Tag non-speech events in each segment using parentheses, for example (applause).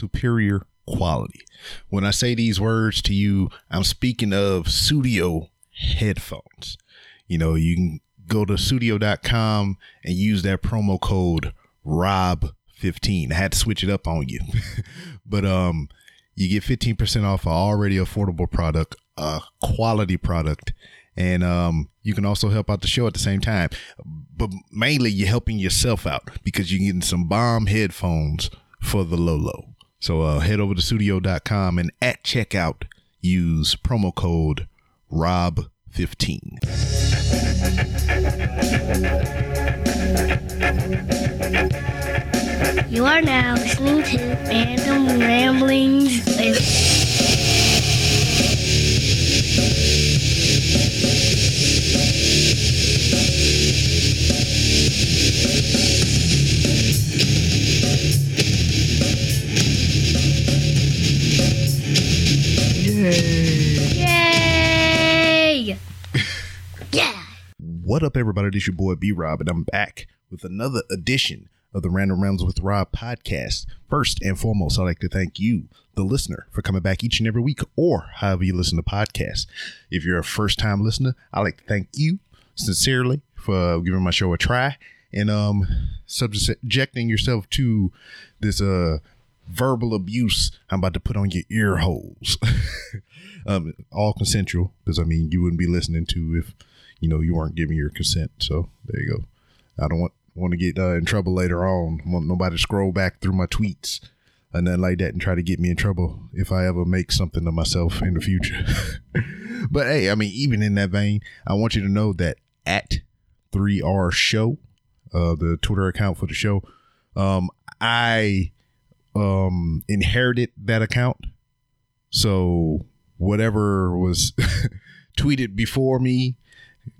superior quality. When I say these words to you, I'm speaking of Sudio headphones. You know, you can go to sudio.com and use that promo code ROB15. I had to switch it up on you. (laughs) but um you get 15% off an already affordable product, a quality product, and um you can also help out the show at the same time. But mainly you're helping yourself out because you're getting some bomb headphones for the low low. So uh, head over to sudio.com and at checkout use promo code ROB15. You are now listening to Random Ramblings with Yay! (laughs) Yeah! What up, everybody? This your boy B Rob, and I'm back with another edition of the Random Rounds with Rob podcast. First and foremost, I'd like to thank you, the listener, for coming back each and every week or however you listen to podcasts. If you're a first time listener, I'd like to thank you sincerely for giving my show a try and um subjecting yourself to this uh verbal abuse I'm about to put on your ear holes. (laughs) um, all consensual, because I mean you wouldn't be listening to if you know you weren't giving your consent. So there you go. I don't want want to get uh, in trouble later on. I want nobody to scroll back through my tweets and nothing like that and try to get me in trouble if I ever make something of myself in the future. (laughs) but hey, I mean, even in that vein, I want you to know that at 3R Show, uh, the Twitter account for the show, um, I um, inherited that account. So whatever was (laughs) tweeted before me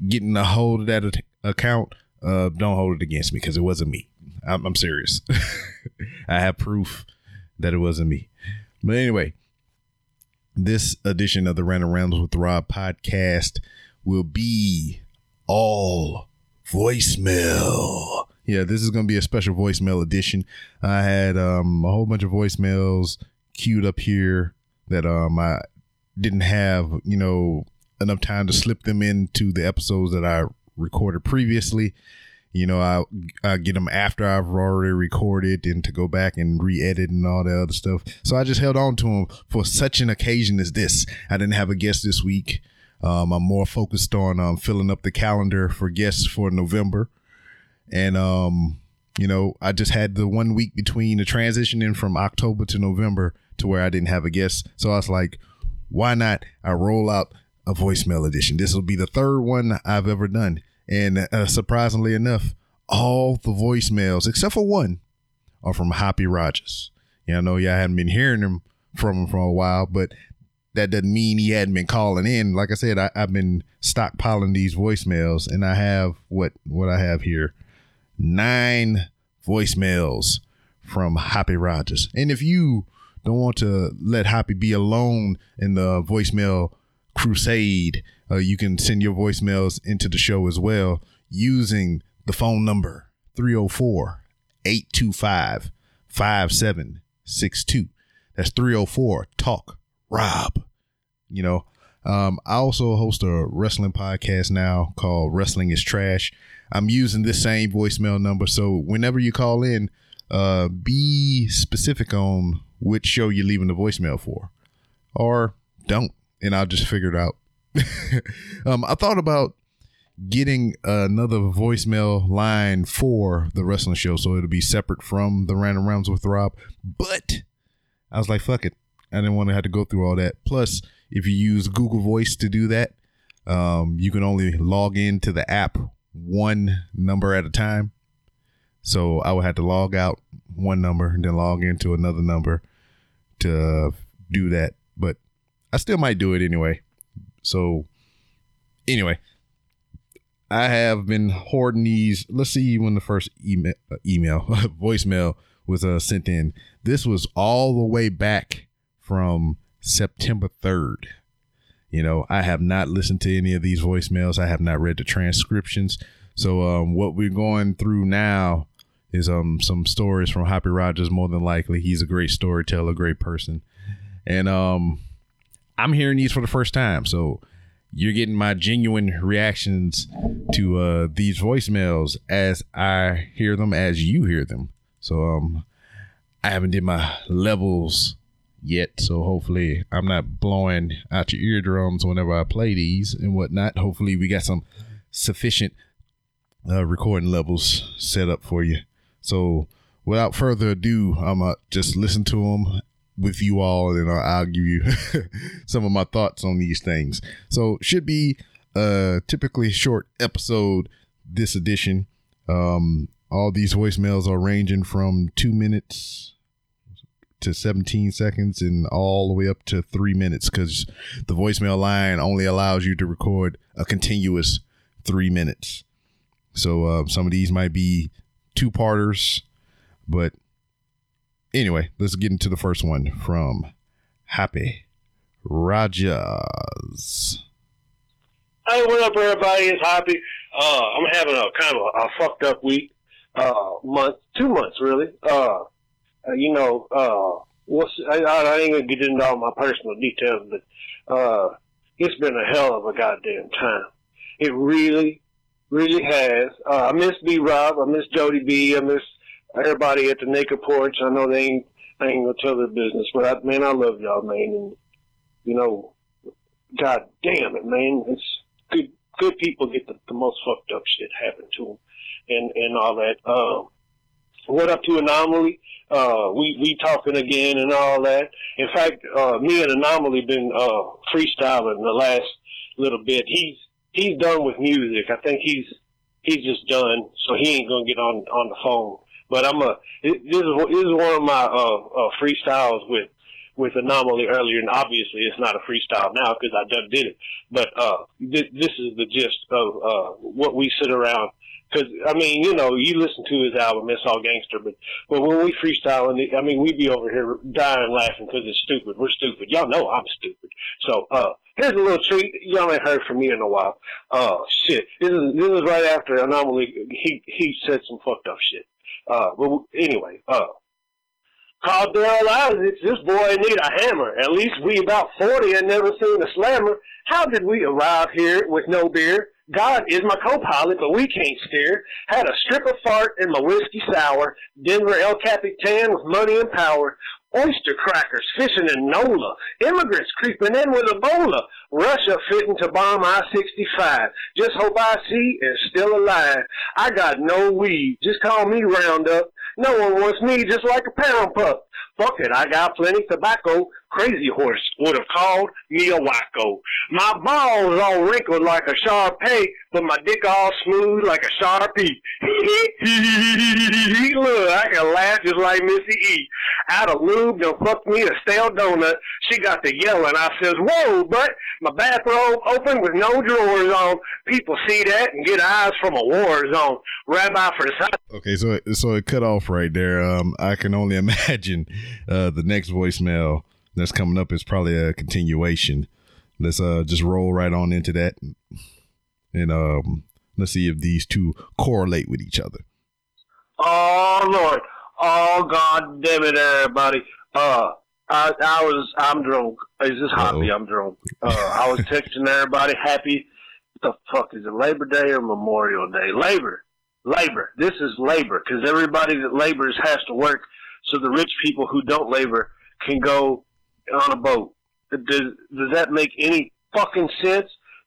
getting a hold of that account, uh, don't hold it against me because it wasn't me. I'm, I'm serious. (laughs) I have proof that it wasn't me. But anyway, this edition of the Random Rounds with Rob podcast will be all voicemail. Yeah, this is going to be a special voicemail edition. I had um, a whole bunch of voicemails queued up here that um I didn't have, you know, enough time to slip them into the episodes that I recorded previously. You know, I I get them after I've already recorded and to go back and re-edit and all that other stuff. So I just held on to them for such an occasion as this. I didn't have a guest this week. Um, I'm more focused on um, filling up the calendar for guests for November, and um, you know, I just had the one week between the transitioning from October to November to where I didn't have a guest. So I was like, why not? I roll out a voicemail edition. This will be the third one I've ever done. And uh, surprisingly enough, all the voicemails, except for one, are from Hoppy Rogers. Yeah, I know y'all haven't been hearing him from him for a while, but that doesn't mean he hadn't been calling in. Like I said, I, I've been stockpiling these voicemails, and I have what what I have here nine voicemails from Hoppy Rogers. And if you don't want to let Hoppy be alone in the voicemail crusade, uh, you can send your voicemails into the show as well using the phone number 304 825 5762. That's 304 Talk Rob. You know, um, I also host a wrestling podcast now called Wrestling is Trash. I'm using this same voicemail number. So whenever you call in, uh, be specific on which show you're leaving the voicemail for, or don't, and I'll just figure it out. (laughs) um, I thought about getting another voicemail line for the wrestling show, so it'll be separate from the Random Rounds with Rob. But I was like, fuck it, I didn't want to have to go through all that. Plus, if you use Google Voice to do that, um, you can only log into the app one number at a time. So I would have to log out one number and then log into another number to do that. But I still might do it anyway. So anyway, I have been hoarding these. Let's see when the first email, uh, email (laughs) voicemail was uh, sent in. This was all the way back from September 3rd. You know, I have not listened to any of these voicemails. I have not read the transcriptions. So, um, what we're going through now is um some stories from Happy Rogers. More than likely, he's a great storyteller, great person, and um I'm hearing these for the first time, so you're getting my genuine reactions to uh these voicemails as I hear them, as you hear them. So um I haven't did my levels yet, so hopefully I'm not blowing out your eardrums whenever I play these and whatnot. Hopefully we got some sufficient uh, recording levels set up for you. So without further ado, I'm gonna just listen to them with you all, and I'll, I'll give you (laughs) some of my thoughts on these things. So should be a typically short episode this edition. Um, all these voicemails are ranging from two minutes to 17 seconds and all the way up to three minutes because the voicemail line only allows you to record a continuous three minutes. So uh, some of these might be two parters, but anyway, let's get into the first one from Happy Rogers. Hey, what up, everybody? It's Happy. Uh, I'm having a kind of a, a fucked up week, uh, month, two months really. Uh, uh, you know, uh, what's, I, I ain't gonna get into all my personal details, but, uh, it's been a hell of a goddamn time. It really, really has. Uh, I miss B Rob. I miss Jody B. I miss everybody at the Naked Porch. I know they ain't, I ain't gonna tell their business, but I, man, I love y'all, man. And, you know, god damn it, man. It's good, good people get the, the most fucked up shit happen to them and, and all that. Um, what up to Anomaly? Uh, we, we talking again and all that. In fact, uh, me and Anomaly been, uh, freestyling the last little bit. He's, he's done with music. I think he's, he's just done, so he ain't gonna get on, on the phone. But I'm a, this is, this is one of my, uh, uh, freestyles with, with Anomaly earlier, and obviously it's not a freestyle now because I done did it. But, uh, th- this is the gist of, uh, what we sit around because I mean, you know, you listen to his album, it's all gangster, but but when we freestyle, and I mean, we be over here dying laughing because it's stupid. We're stupid. Y'all know I'm stupid. So uh, here's a little treat. Y'all ain't heard from me in a while. Uh, shit. This is this is right after anomaly. He he said some fucked up shit. Uh, but anyway, uh. Called Darryl Isaacs, this boy need a hammer. At least we about 40 and never seen a slammer. How did we arrive here with no beer? God is my co-pilot, but we can't steer. Had a strip of fart in my whiskey sour. Denver El Capitan with money and power. Oyster crackers fishing in NOLA. Immigrants creeping in with Ebola. Russia fitting to bomb I-65. Just hope I see is still alive. I got no weed. Just call me Roundup. No one wants me just like a pound pup. Fuck it, I got plenty tobacco. Crazy Horse would have called me a wacko. My balls all wrinkled like a Shar-Pei, but my dick all smooth like a Sharpie. (laughs) Look, I can laugh just like Missy E. Out of lube, done fucked me a stale donut. She got to yelling. I says, whoa, but my bathrobe open with no drawers on. People see that and get eyes from a war zone. Rabbi for the side. Okay, so so it cut off right there. Um, I can only (laughs) imagine uh, the next voicemail that's coming up is probably a continuation. Let's uh just roll right on into that, and um let's see if these two correlate with each other. Oh Lord! Oh God damn it, everybody! Uh, I I was I'm drunk. Is this happy? I'm drunk. Uh, I was texting everybody happy. What the fuck is it? Labor Day or Memorial Day? Labor, labor. This is labor because everybody that labors has to work, so the rich people who don't labor can go on a boat. Does does that make any fucking sense?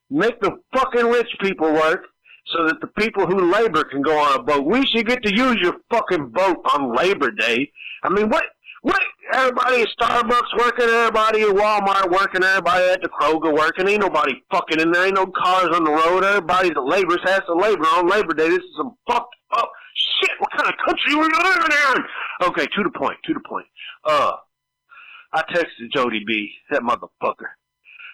Make the fucking rich people work so that the people who labor can go on a boat. We should get to use your fucking boat on Labor Day. I mean, what? What? Everybody at Starbucks working, everybody at Walmart working, everybody at the Kroger working. Ain't nobody fucking in there. Ain't no cars on the road. Everybody that labors has to labor on Labor Day. This is some fucked up shit. What kind of country are we're living in? Okay, to the point. To the point. Uh, I texted Jody B, that motherfucker.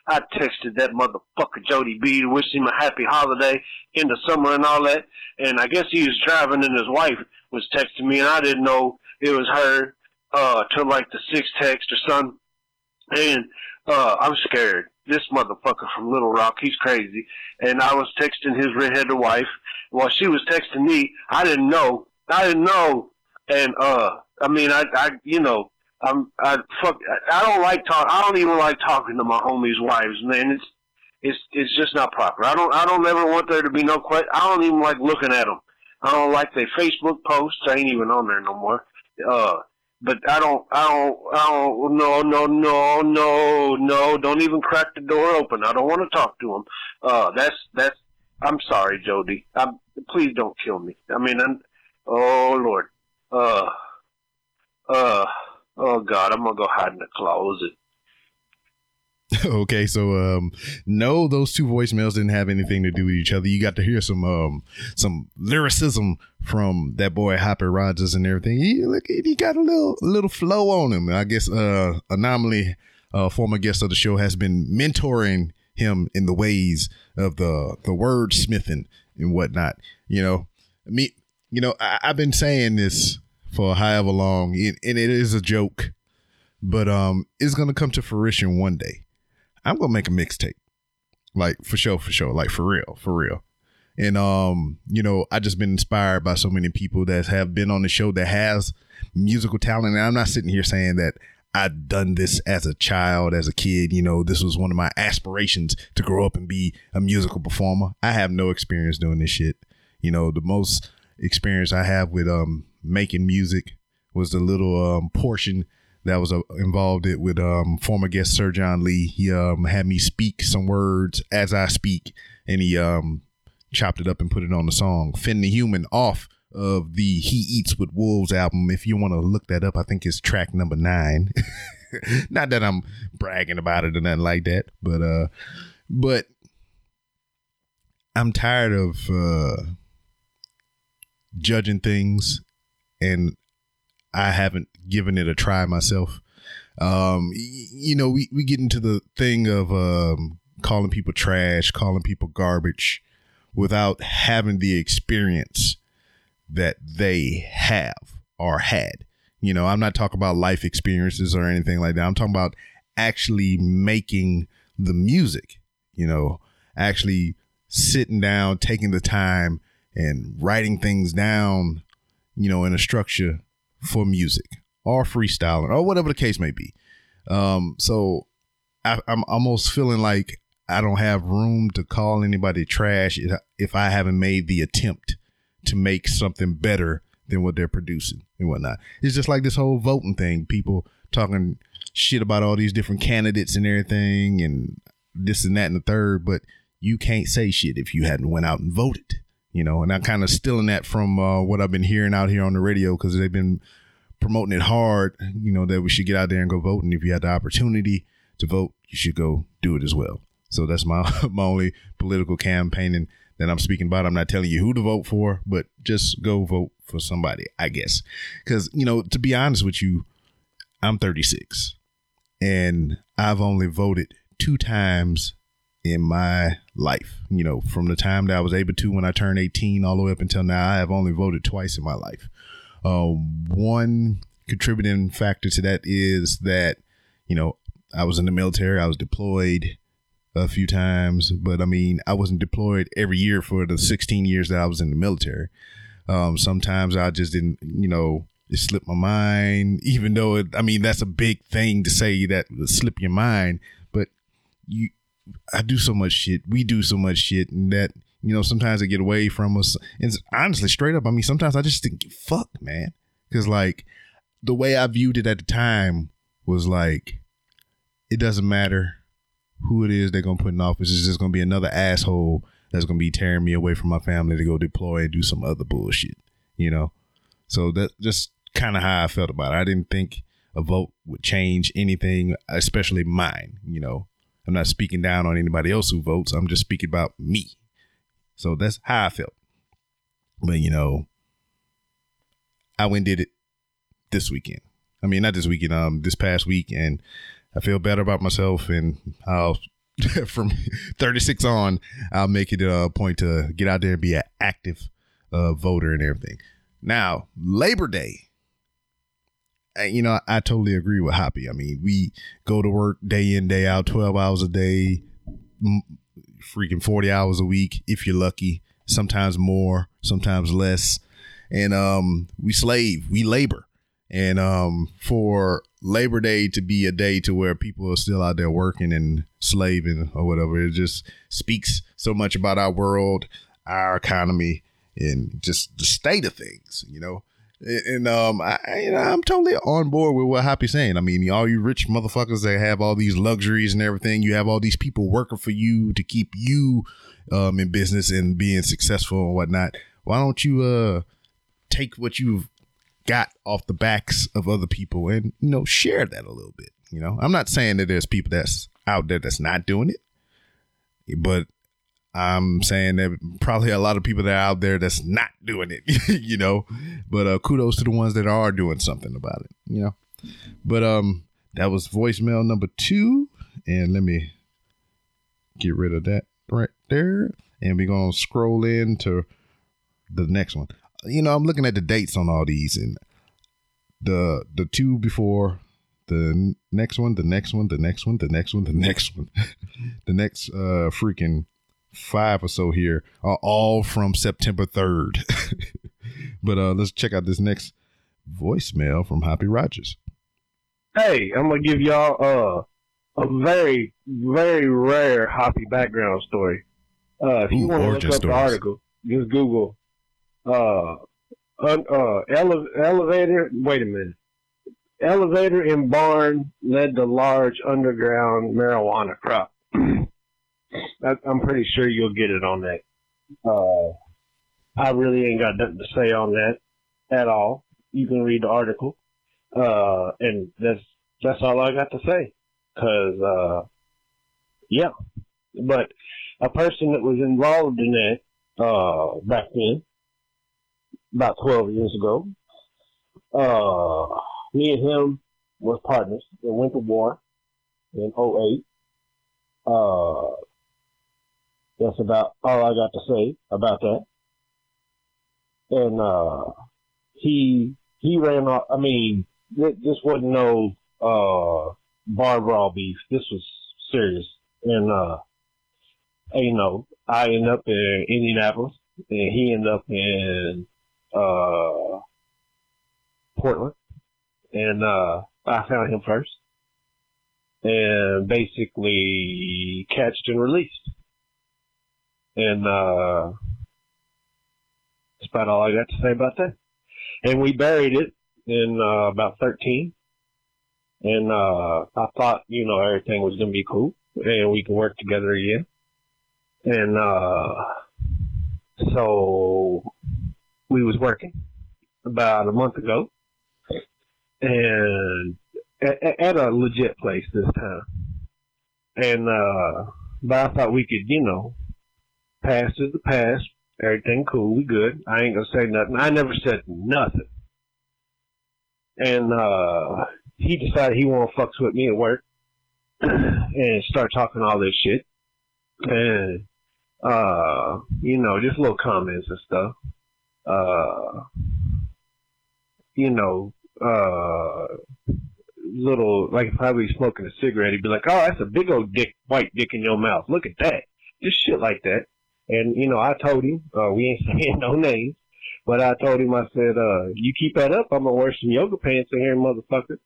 I texted that motherfucker Jody B to wish him a happy holiday in the summer and all that. And I guess he was driving and his wife was texting me and I didn't know it was her, uh, till like the sixth text or something. And, uh, I'm scared. This motherfucker from Little Rock, he's crazy. And I was texting his redheaded wife. While she was texting me, I didn't know, I didn't know, and uh, I mean, I, I, you know, I'm, I fuck, I don't like talk. I don't even like talking to my homies' wives, man. It's, it's, it's just not proper. I don't, I don't ever want there to be no question. I don't even like looking at them. I don't like their Facebook posts. I ain't even on there no more. Uh, but I don't, I don't, I don't, no, no, no, no, no, don't even crack the door open. I don't want to talk to them. Uh, that's, that's, I'm sorry, Jody. I'm, please don't kill me. I mean, I'm, oh Lord. Uh, uh, oh God, I'm gonna go hide in the closet. (laughs) okay, so um no, those two voicemails didn't have anything to do with each other. You got to hear some um some lyricism from that boy Hopper Rogers and everything. He look he got a little little flow on him. I guess uh anomaly uh former guest of the show has been mentoring him in the ways of the the wordsmithing and whatnot. You know, me you know, I, I've been saying this for however long, and it is a joke, but um, it's gonna come to fruition one day. I'm gonna make a mixtape, like for sure, for sure, like for real, for real. And um, you know, I just been inspired by so many people that have been on the show that has musical talent. And I'm not sitting here saying that I've done this as a child, as a kid. You know, this was one of my aspirations to grow up and be a musical performer. I have no experience doing this shit. You know, the most experience I have with um making music was the little um portion that was uh, involved it with um, former guest Sir John Lee. He um, had me speak some words as I speak, and he um, chopped it up and put it on the song "Fend the Human" off of the He Eats with Wolves album. If you want to look that up, I think it's track number nine. (laughs) Not that I'm bragging about it or nothing like that, but uh, but I'm tired of uh, judging things and I haven't given it a try myself. Um, you know, we, we get into the thing of um, calling people trash, calling people garbage without having the experience that they have or had. You know, I'm not talking about life experiences or anything like that. I'm talking about actually making the music, you know, actually sitting down, taking the time and writing things down, you know, in a structure for music or freestyling or whatever the case may be. Um, so I, I'm almost feeling like I don't have room to call anybody trash if I haven't made the attempt to make something better than what they're producing and whatnot. It's just like this whole voting thing. People talking shit about all these different candidates and everything and this and that and the third, but you can't say shit if you hadn't went out and voted you know, and I'm kind of stealing that from uh, what I've been hearing out here on the radio because they've been promoting it hard, you know, that we should get out there and go vote. And if you have the opportunity to vote, you should go do it as well. So that's my, (laughs) my only political campaigning that I'm speaking about. I'm not telling you who to vote for, but just go vote for somebody, I guess. Because, you know, to be honest with you, I'm 36 and I've only voted two times in my life. You know, from the time that I was able to when I turned 18 all the way up until now, I have only voted twice in my life. Uh, one contributing factor to that is that, you know, I was in the military, I was deployed a few times, but I mean, I wasn't deployed every year for the 16 years that I was in the military. Um, sometimes I just didn't, you know, it slipped my mind, even though it, I mean, that's a big thing to say that slip your mind, but you, I do so much shit. We do so much shit, and that you know sometimes they get away from us. And honestly, straight up, I mean, sometimes I just think, fuck, man, because like the way I viewed it at the time was like, it doesn't matter who it is they're gonna put in office. It's just gonna be another asshole that's gonna be tearing me away from my family to go deploy and do some other bullshit, you know. So that just kind of how I felt about it. I didn't think a vote would change anything, especially mine, you know. I'm not speaking down on anybody else who votes. I'm just speaking about me. So that's how I felt. But you know, I went did it this weekend. I mean, not this weekend, um, this past week, and I feel better about myself. And I'll (laughs) from 36 on, I'll make it a point to get out there and be an active uh, voter and everything. Now, Labor Day you know, I totally agree with Hoppy. I mean, we go to work day in, day out, 12 hours a day, freaking 40 hours a week, if you're lucky, sometimes more, sometimes less. and um, we slave, we labor, and um, for Labor Day to be a day to where people are still out there working and slaving or whatever, it just speaks so much about our world, our economy, and just the state of things, you know. And um, I, you know, I'm totally on board with what Happy's saying. I mean, all you rich motherfuckers that have all these luxuries and everything, you have all these people working for you to keep you um in business and being successful and whatnot. Why don't you uh take what you've got off the backs of other people and you know share that a little bit? You know, I'm not saying that there's people that's out there that's not doing it, but I'm saying that probably a lot of people that are out there that's not doing it, (laughs) you know. But uh, kudos to the ones that are doing something about it, you know. But um, that was voicemail number two, and let me get rid of that right there, and we're gonna scroll into the next one. You know, I'm looking at the dates on all these, and the the two before the next one, the next one, the next one, the next one, the next one, (laughs) the next uh freaking five or so here are all from September 3rd. (laughs) but uh let's check out this next voicemail from Happy Rogers. Hey, I'm gonna give y'all uh, a very, very rare Hoppy background story. Uh, if you want to look up stories. the article, just Google uh, un, uh, ele- elevator. Wait a minute. Elevator in barn led to large underground marijuana crop. (clears throat) I'm pretty sure you'll get it on that. Uh, I really ain't got nothing to say on that at all. You can read the article. Uh, and that's, that's all I got to say. Cause, uh, yeah. But a person that was involved in that, uh, back then, about 12 years ago, uh, me and him was partners and went to war in 08. Uh, that's about all I got to say about that. And, uh, he, he ran off, I mean, th- this wasn't no, uh, bar brawl beef. This was serious. And, uh, you know, I ended up in Indianapolis and he ended up in, uh, Portland. And, uh, I found him first and basically catched and released. And, uh, that's about all I got to say about that. And we buried it in, uh, about 13. And, uh, I thought, you know, everything was going to be cool and we could work together again. And, uh, so we was working about a month ago and at, at a legit place this time. And, uh, but I thought we could, you know, past is the past. Everything cool. We good. I ain't gonna say nothing. I never said nothing. And, uh, he decided he wanna fucks with me at work (clears throat) and start talking all this shit. And, uh, you know, just little comments and stuff. Uh, you know, uh, little, like if I was smoking a cigarette, he'd be like, oh, that's a big old dick, white dick in your mouth. Look at that. Just shit like that. And, you know, I told him, uh, we ain't (laughs) saying no names, but I told him, I said, uh, you keep that up, I'm gonna wear some yoga pants in here, motherfucker.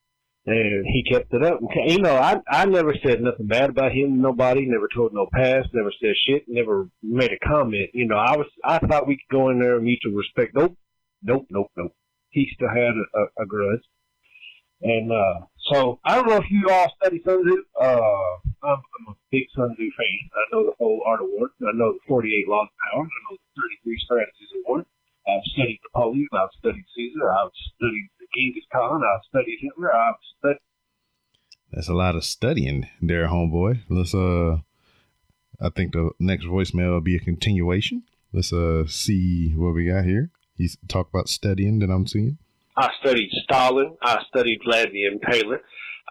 And he kept it up. You know, I, I never said nothing bad about him, nobody, never told no past, never said shit, never made a comment. You know, I was, I thought we could go in there and mutual respect. Nope. Nope, nope, nope. He still had a, a, a grudge. And, uh, so I don't know if you all study Sun Tzu. Uh, I'm, I'm a big Sun Tzu fan. I know the whole art of war. I know the 48 laws of power. I know the 33 strategies of war. I've studied Napoleon. I've studied Caesar. I've studied the Genghis Khan. I've studied Hitler. I've studied That's a lot of studying there, homeboy. Let's uh I think the next voicemail will be a continuation. Let's uh see what we got here. He's talk about studying that I'm seeing. I studied Stalin. I studied Vlad the Impaler.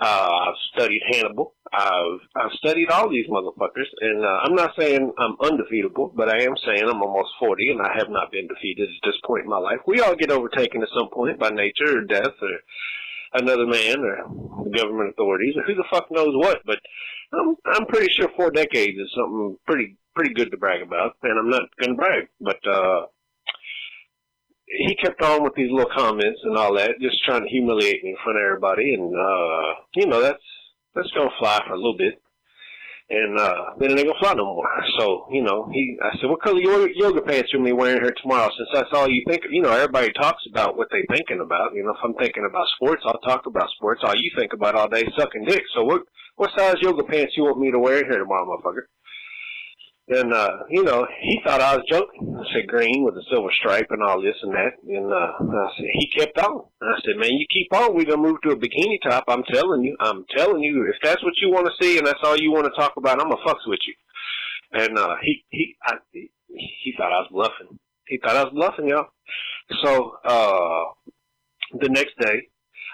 Uh, I've studied Hannibal. I've I've studied all these motherfuckers, and uh, I'm not saying I'm undefeatable, but I am saying I'm almost 40, and I have not been defeated at this point in my life. We all get overtaken at some point by nature or death or another man or government authorities or who the fuck knows what. But I'm I'm pretty sure four decades is something pretty pretty good to brag about, and I'm not gonna brag, but uh, he kept on with these little comments and all that, just trying to humiliate me in front of everybody. And uh, you know, that's that's gonna fly for a little bit, and uh, then it ain't gonna fly no more. So you know, he, I said, what color yoga, yoga pants you gonna be wearing here tomorrow? Since that's all you think. You know, everybody talks about what they thinking about. You know, if I'm thinking about sports, I'll talk about sports. All you think about all day sucking dick. So what what size yoga pants you want me to wear here tomorrow, motherfucker? And uh, you know, he thought I was joking. I said green with a silver stripe and all this and that. And uh, I said he kept on. I said, man, you keep on. We're gonna move to a bikini top. I'm telling you. I'm telling you. If that's what you want to see and that's all you want to talk about, I'm gonna fucks with you. And uh, he he I, he he thought I was bluffing. He thought I was bluffing, y'all. So uh, the next day,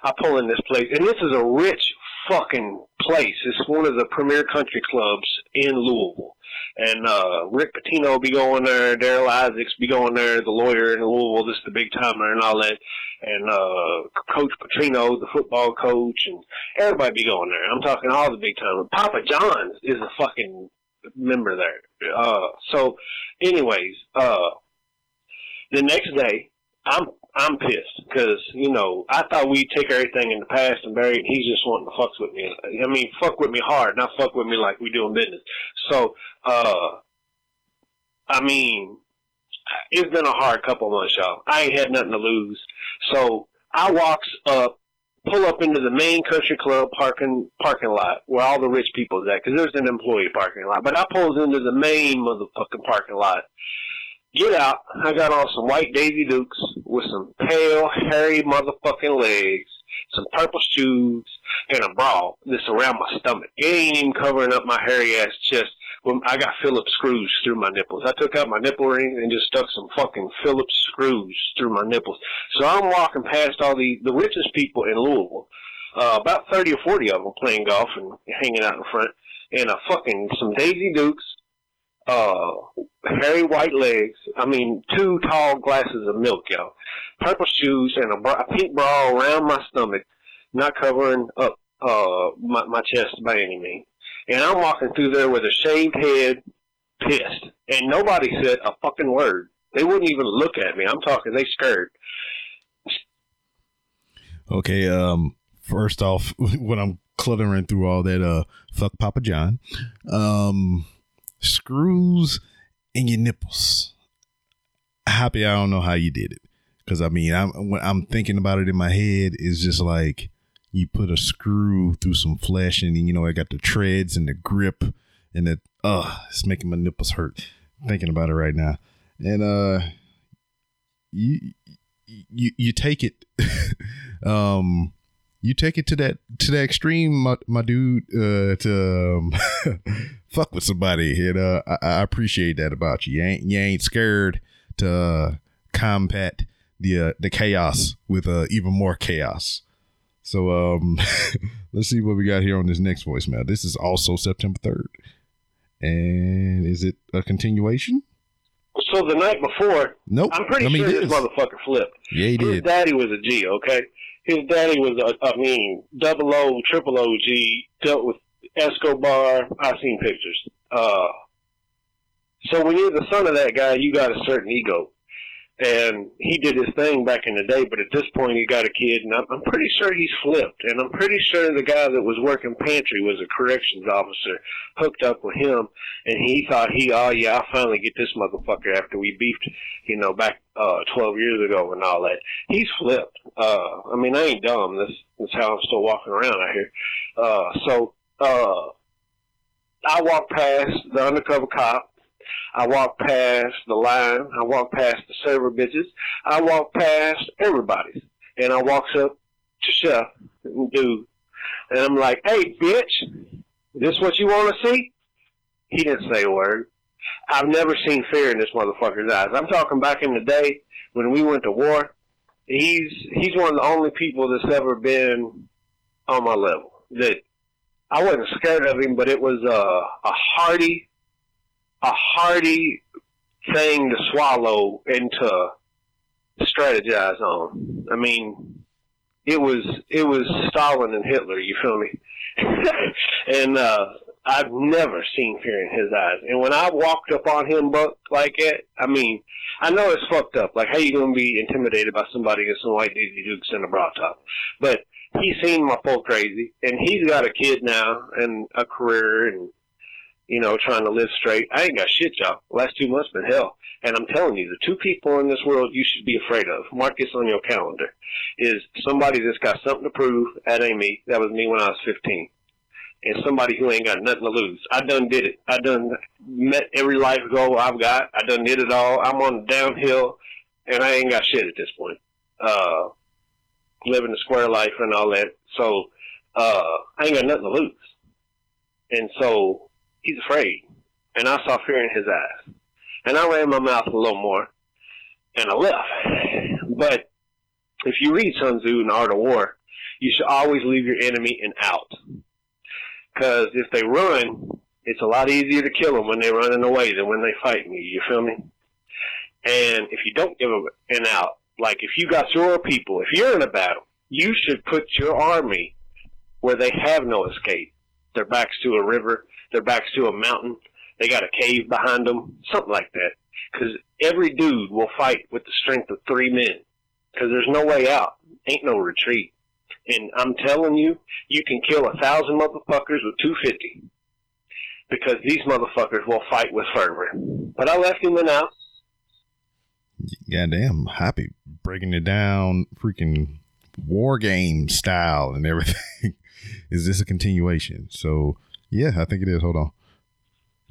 I pull in this place, and this is a rich fucking place. It's one of the premier country clubs in Louisville. And uh Rick Pitino be going there, Darryl Isaacs be going there, the lawyer in Louisville, this is the big timer and all that. And uh Coach Petrino, the football coach, and everybody be going there. I'm talking all the big timers. Papa John's is a fucking member there. Uh so anyways, uh the next day I'm I'm pissed because you know I thought we'd take everything in the past and bury it. He's just wanting to fuck with me. I mean, fuck with me hard, not fuck with me like we doing business. So, uh, I mean, it's been a hard couple months, y'all. I ain't had nothing to lose. So I walks up, pull up into the main country club parking parking lot where all the rich people is at, because there's an employee parking lot. But I pulls into the main motherfucking parking lot get out. I got on some white Daisy Dukes with some pale, hairy motherfucking legs, some purple shoes, and a bra that's around my stomach. It ain't even covering up my hairy ass chest. When I got Phillips screws through my nipples. I took out my nipple ring and just stuck some fucking Phillips screws through my nipples. So I'm walking past all the the richest people in Louisville. Uh, about thirty or forty of them playing golf and hanging out in front, and a fucking some Daisy Dukes, uh, hairy white legs. I mean, two tall glasses of milk, yo. Purple shoes and a, bra, a pink bra around my stomach, not covering up uh my, my chest by any means. And I'm walking through there with a shaved head, pissed, and nobody said a fucking word. They wouldn't even look at me. I'm talking. They scared. Okay, um, first off, (laughs) when I'm cluttering through all that, uh, fuck Papa John, um, screws in your nipples. Happy, I don't know how you did it, because I mean, I'm when I'm thinking about it in my head, it's just like you put a screw through some flesh, and you know, I got the treads and the grip, and the uh, it's making my nipples hurt thinking about it right now, and uh, you you you take it (laughs) um you take it to that to that extreme my, my dude uh to um, (laughs) fuck with somebody and uh I, I appreciate that about you. You ain't you ain't scared to uh, combat the uh, the chaos with uh even more chaos. So um (laughs) let's see what we got here on this next voicemail. This is also september 3rd and is it a continuation? So the night before, nope. I'm pretty I mean, sure this motherfucker flipped. yeah he did. His did. daddy was a G, okay? His daddy was a, I mean, double O, triple O G, dealt with Escobar. I've seen pictures. Uh, so when you're the son of that guy, you got a certain ego. And he did his thing back in the day, but at this point he got a kid, and I'm, I'm pretty sure he's flipped. And I'm pretty sure the guy that was working pantry was a corrections officer, hooked up with him, and he thought he, oh yeah, I'll finally get this motherfucker after we beefed, you know, back uh 12 years ago and all that. He's flipped. Uh, I mean, I ain't dumb. This is how I'm still walking around out here. Uh, so, uh, I walked past the undercover cop. I walk past the line. I walk past the server bitches. I walk past everybody. And I walks up to Chef, dude, and I'm like, hey, bitch, this what you want to see? He didn't say a word. I've never seen fear in this motherfucker's eyes. I'm talking back in the day when we went to war. He's he's one of the only people that's ever been on my level. That I wasn't scared of him, but it was a a hearty, a hearty thing to swallow and to strategize on. I mean, it was it was Stalin and Hitler. You feel me? (laughs) and uh, I've never seen fear in his eyes. And when I walked up on him, Buck, like that, I mean, I know it's fucked up. Like, how you gonna be intimidated by somebody in some white Daisy Dukes in a bra top? But he's seen my full crazy, and he's got a kid now and a career, and you know, trying to live straight. I ain't got shit, y'all. Last two months been hell. And I'm telling you, the two people in this world you should be afraid of, mark this on your calendar, is somebody that's got something to prove. That ain't me. That was me when I was 15 and somebody who ain't got nothing to lose. I done did it. I done met every life goal I've got. I done did it all. I'm on downhill, and I ain't got shit at this point. Uh, living the square life and all that. So uh, I ain't got nothing to lose. And so he's afraid. And I saw fear in his eyes. And I ran my mouth a little more, and I left. But if you read Sun Tzu and Art of War, you should always leave your enemy in out. Because if they run, it's a lot easier to kill them when they're running away than when they fight me. You feel me? And if you don't give them an out, like if you got your people, if you're in a battle, you should put your army where they have no escape. Their backs to a river, their backs to a mountain, they got a cave behind them, something like that. Because every dude will fight with the strength of three men. Because there's no way out. Ain't no retreat. And I'm telling you, you can kill a thousand motherfuckers with 250 because these motherfuckers will fight with fervor. But I left him in out. Goddamn, happy breaking it down, freaking war game style and everything. (laughs) is this a continuation? So yeah, I think it is. Hold on.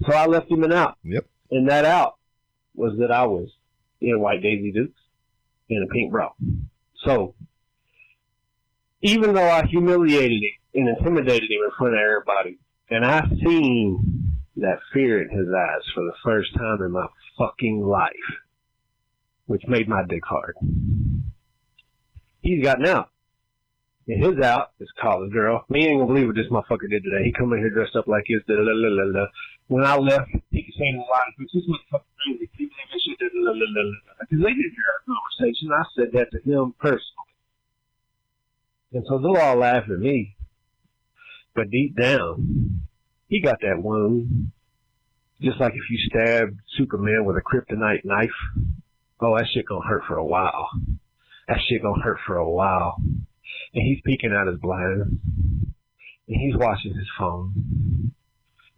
So I left him in out. Yep. And that out was that I was in white Daisy Dukes in a pink bra. So even though I humiliated him and intimidated him in front of everybody, and I seen that fear in his eyes for the first time in my fucking life, which made my dick hard. He's gotten out. And his out is college girl. Me ain't gonna believe what this motherfucker did today. He come in here dressed up like his. Da, da, da, da, da. When I left, he could say lot of things. This motherfucker crazy. He believe this shit. Da, da, da. Because they didn't hear our conversation. I said that to him personally. And so they'll all laugh at me. But deep down, he got that wound. Just like if you stabbed Superman with a kryptonite knife. Oh, that shit gonna hurt for a while. That shit gonna hurt for a while. And he's peeking out his blinds. And he's watching his phone.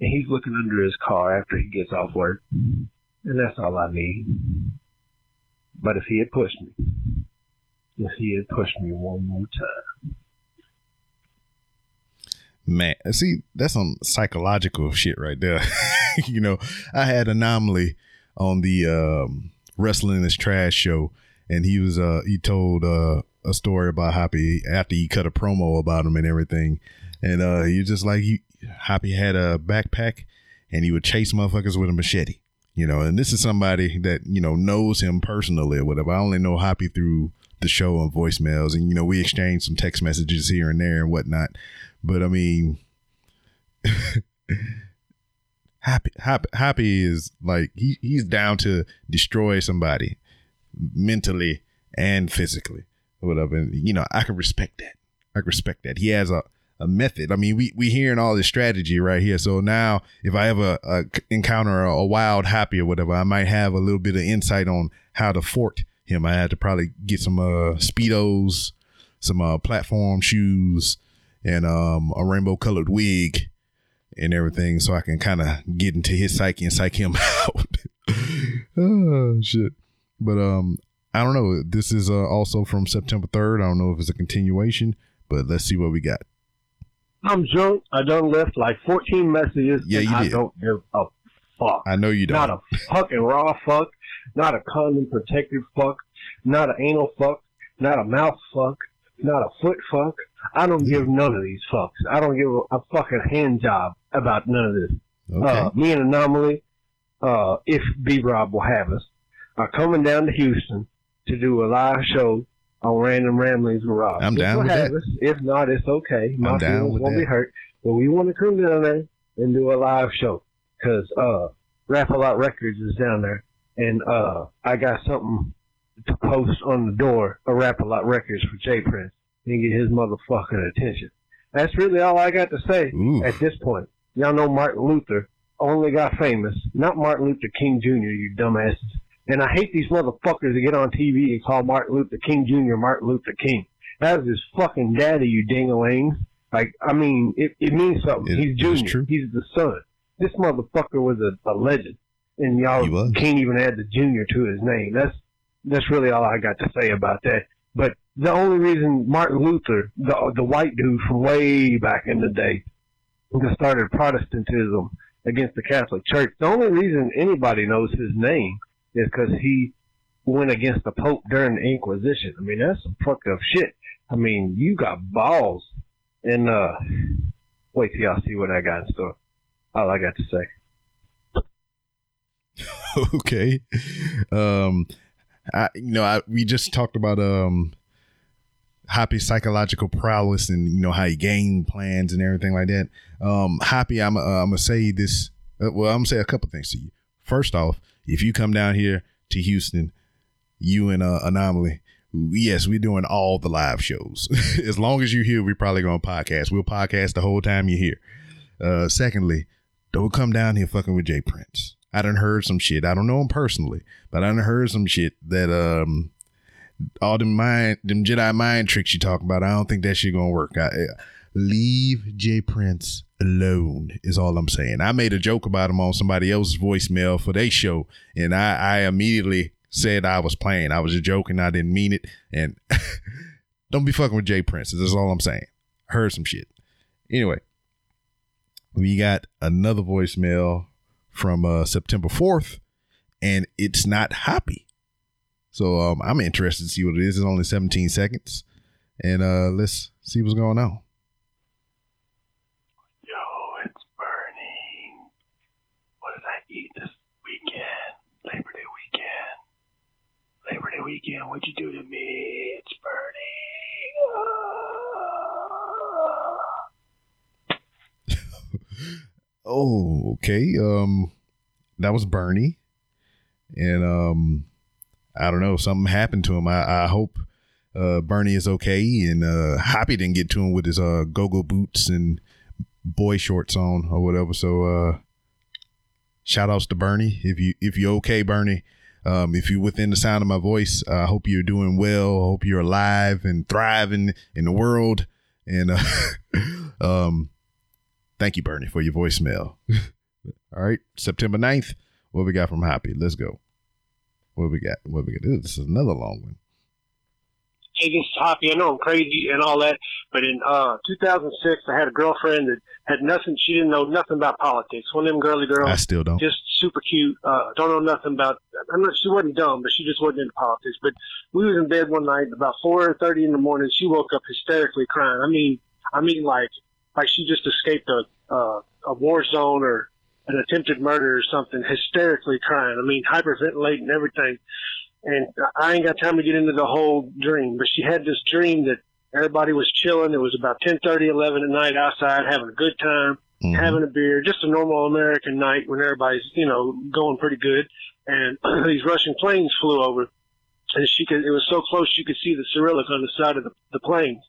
And he's looking under his car after he gets off work. And that's all I need. But if he had pushed me, if he had pushed me one more time, Man, see, that's some psychological shit right there. (laughs) you know, I had Anomaly on the um, Wrestling is Trash show, and he was uh he told uh a story about Happy after he cut a promo about him and everything. And uh was just like he Happy had a backpack and he would chase motherfuckers with a machete. You know, and this is somebody that, you know, knows him personally or whatever. I only know Happy through the show and voicemails and you know, we exchange some text messages here and there and whatnot. But I mean, (laughs) happy, happy, happy is like he he's down to destroy somebody mentally and physically, whatever. And, you know, I can respect that. I can respect that. He has a a method. I mean, we we hearing all this strategy right here. So now, if I ever uh, encounter a, a wild happy or whatever, I might have a little bit of insight on how to fort him. I had to probably get some uh, speedos, some uh, platform shoes, and um, a rainbow colored wig and everything so I can kind of get into his psyche and psych him (laughs) out. (laughs) oh shit. But um I don't know. This is uh, also from September 3rd. I don't know if it's a continuation, but let's see what we got. I'm drunk. I done left like 14 messages. Yeah, and you I did. don't give a fuck. I know you don't. Not a fucking raw fuck. Not a condom protected fuck. Not an anal fuck. Not a mouth fuck. Not a foot fuck. I don't give none of these fucks. I don't give a, a fucking hand job about none of this. okay. Uh, me and Anomaly, uh, if B Rob will have us, are coming down to Houston to do a live show on Random Ramblings with Rob. I'm down with that. Us. If not, it's okay. My I'm feelings won't that. be hurt. But we want to come down there and do a live show because uh, Rap a Lot Records is down there, and uh, I got something to post on the door of Rap a Lot Records for J. Prince and get his motherfucking attention. That's really all I got to say Ooh. at this point. y'all know Martin Luther only got famous, not Martin Luther King Jr., you dumbasses. And I hate these motherfuckers that get on TV and call Martin Luther King Jr. Martin Luther King. That was his fucking daddy, you dingalings. Like, I mean, it, it means something. It- He's junior. He's the son. This motherfucker was a, a legend. And y'all can't even add the junior to his name. That's that's really all I got to say about that. But the only reason Martin Luther, the the white dude from way back in the day, that started Protestantism against the Catholic Church, the only reason anybody knows his name is because he went against the Pope during the Inquisition. I mean, that's some fucked up shit. I mean, you got balls. And uh, wait till y'all see what I got in store. All I got to say. (laughs) okay. Um, I, you know, I, we just talked about um, Hoppy's psychological prowess and you know how he game plans and everything like that. Um, Hoppy, I'm uh, I'm gonna say this. Uh, well, I'm gonna say a couple things to you. First off, if you come down here to Houston, you and uh, Anomaly. Yes, we're doing all the live shows. (laughs) as long as you're here, we're probably gonna podcast. We'll podcast the whole time you're here. Uh, secondly, don't come down here fucking with J. Prince. I done heard some shit. I don't know him personally, but I done heard some shit that um all them mind them Jedi mind tricks you talk about. I don't think that shit gonna work. I- leave J. Prince alone is all I'm saying. I made a joke about him on somebody else's voicemail for their show, and I, I immediately said I was playing. I was just joking. I didn't mean it. And (laughs) don't be fucking with J. Prince. That's all I'm saying. Heard some shit. Anyway, we got another voicemail from uh, September 4th, and it's not happy. So um, I'm interested to see what it is. It's only 17 seconds. And uh, let's see what's going on. Yo, it's burning. What did I eat this weekend? Labor Day weekend. Labor Day weekend, what'd you do to me? It's burning. (laughs) Oh, okay. Um, that was Bernie, and um, I don't know. Something happened to him. I, I hope uh, Bernie is okay, and uh, didn't get to him with his uh go-go boots and boy shorts on or whatever. So, uh, shout outs to Bernie. If you if you're okay, Bernie. Um, if you're within the sound of my voice, I hope you're doing well. I hope you're alive and thriving in the world. And uh, (laughs) um, Thank you, Bernie, for your voicemail. (laughs) All right, September 9th. What we got from Happy? Let's go. What we got? What we got? This is another long one. Is Hoppy. I know I'm crazy and all that, but in uh 2006, I had a girlfriend that had nothing. She didn't know nothing about politics. One of them girly girls. I still don't. just super cute. Uh, don't know nothing about. I'm not. She wasn't dumb, but she just wasn't into politics. But we was in bed one night about four thirty in the morning. She woke up hysterically crying. I mean, I mean, like, like she just escaped a uh, a war zone or an attempted murder or something. Hysterically crying. I mean, hyperventilating everything. And I ain't got time to get into the whole dream, but she had this dream that everybody was chilling. It was about ten thirty, eleven at night outside, having a good time Mhm. having a beer, just a normal American night when everybody's, you know, going pretty good. And (clears throat) these Russian planes flew over, and she could, it was so close she could see the Cyrillic on the side of the, the planes,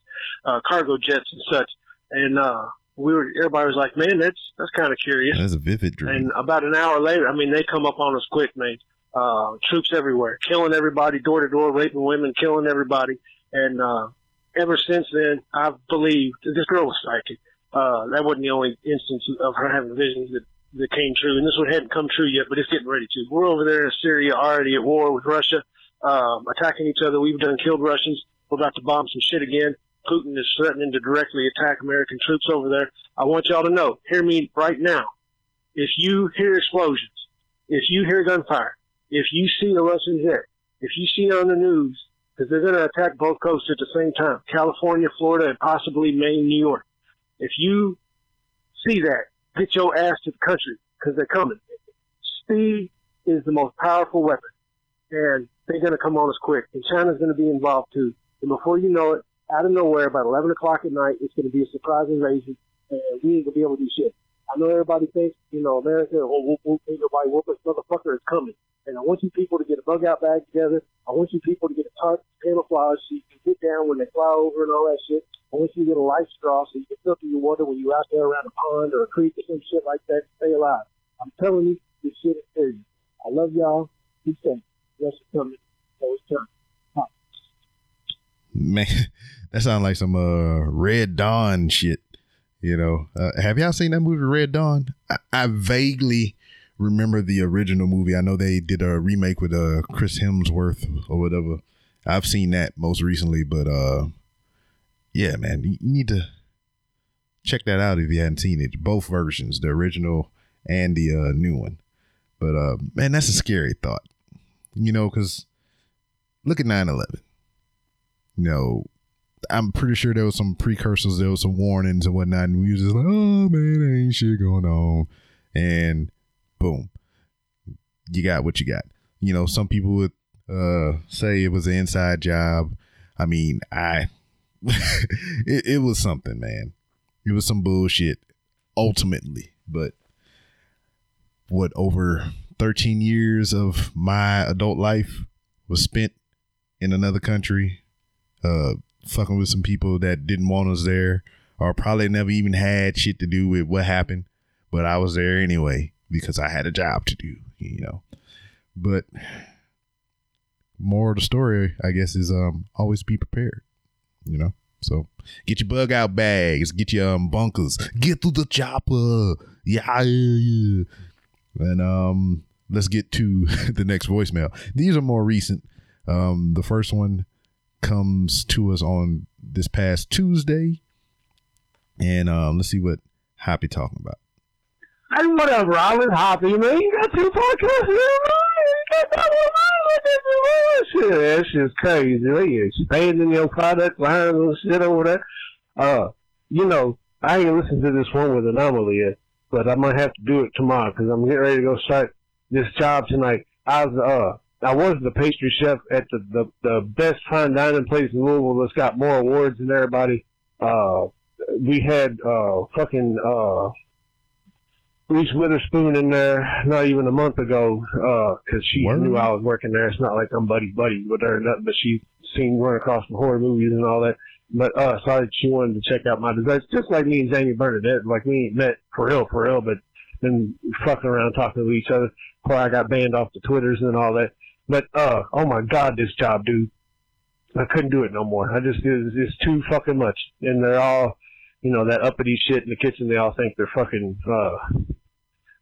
uh, cargo jets and such. And, uh, we were, everybody was like, man, that's, that's kind of curious. That's a vivid dream. And about an hour later, I mean, they come up on us quick, man. Uh, troops everywhere, killing everybody, door to door, raping women, killing everybody. And, uh, ever since then, I've believed this girl was psychic. Uh, that wasn't the only instance of her having visions that, that came true. And this one hadn't come true yet, but it's getting ready to. We're over there in Syria already at war with Russia, um, attacking each other. We've done killed Russians. We're about to bomb some shit again. Putin is threatening to directly attack American troops over there. I want y'all to know, hear me right now. If you hear explosions, if you hear gunfire, if you see a Russian jet, if you see on the news, because they're going to attack both coasts at the same time, California, Florida, and possibly Maine, New York. If you see that, get your ass to the country because they're coming. Speed is the most powerful weapon, and they're going to come on us quick. And China's going to be involved too. And before you know it, out of nowhere, about 11 o'clock at night, it's going to be a surprise invasion, and we ain't going to be able to do shit. I know everybody thinks, you know, America, oh, whoop, whoop, ain't nobody whoop motherfucker is coming. And I want you people to get a bug out bag together. I want you people to get a tarp, camouflage, so you can get down when they fly over and all that shit. I want you to get a life straw so you can filter your water when you're out there around a pond or a creek or some shit like that. Stay alive. I'm telling you, this shit is serious. I love y'all. Be safe. Rest is coming. It's turn. Man, (laughs) that sounds like some uh Red Dawn shit. You know, uh, have y'all seen that movie Red Dawn? I, I vaguely remember the original movie. I know they did a remake with uh Chris Hemsworth or whatever. I've seen that most recently, but uh yeah, man, you, need to check that out if you hadn't seen it. Both versions, the original and the uh, new one. But uh man, that's a scary thought. You know, because look at 9 11. You know, I'm pretty sure there was some precursors, there was some warnings and whatnot, and we was just like, oh man, ain't shit going on. And boom, you got what you got. You know, some people would uh, say it was an inside job. I mean, I (laughs) it, it was something, man. It was some bullshit ultimately, but what over 13 years of my adult life was spent in another country uh fucking with some people that didn't want us there or probably never even had shit to do with what happened but I was there anyway because I had a job to do, you know. But more of the story, I guess, is um always be prepared, you know. So get your bug out bags, get your um bunkers, get through the chopper, yeah, yeah, yeah. And um, let's get to (laughs) the next voicemail. These are more recent. Um, the first one comes to us on this past Tuesday, and um, let's see what Happy talking about. And whatever, I was happy, man. You got two podcasts in You got that one. Shit, that's just crazy. You expanding your product lines and shit over there. Uh, you know, I ain't listened to this one with Anomaly yet, but I might have to do it tomorrow because I'm getting ready to go start this job tonight. I was, uh, I was the pastry chef at the, the, the best fine dining place in Louisville that's got more awards than everybody. Uh, we had, uh, fucking, uh, Reese Witherspoon in there not even a month ago because she Word. knew I was working there. It's not like I'm buddy buddy with her, nothing, but she seen run across the horror movies and all that. But uh, sorry, she wanted to check out my designs, just like me and Jamie Bernadette. Like we ain't met for real, for real, but been fucking around talking to each other before I got banned off the Twitters and all that. But uh, oh my god, this job, dude, I couldn't do it no more. I just it's, it's too fucking much, and they're all, you know, that uppity shit in the kitchen. They all think they're fucking uh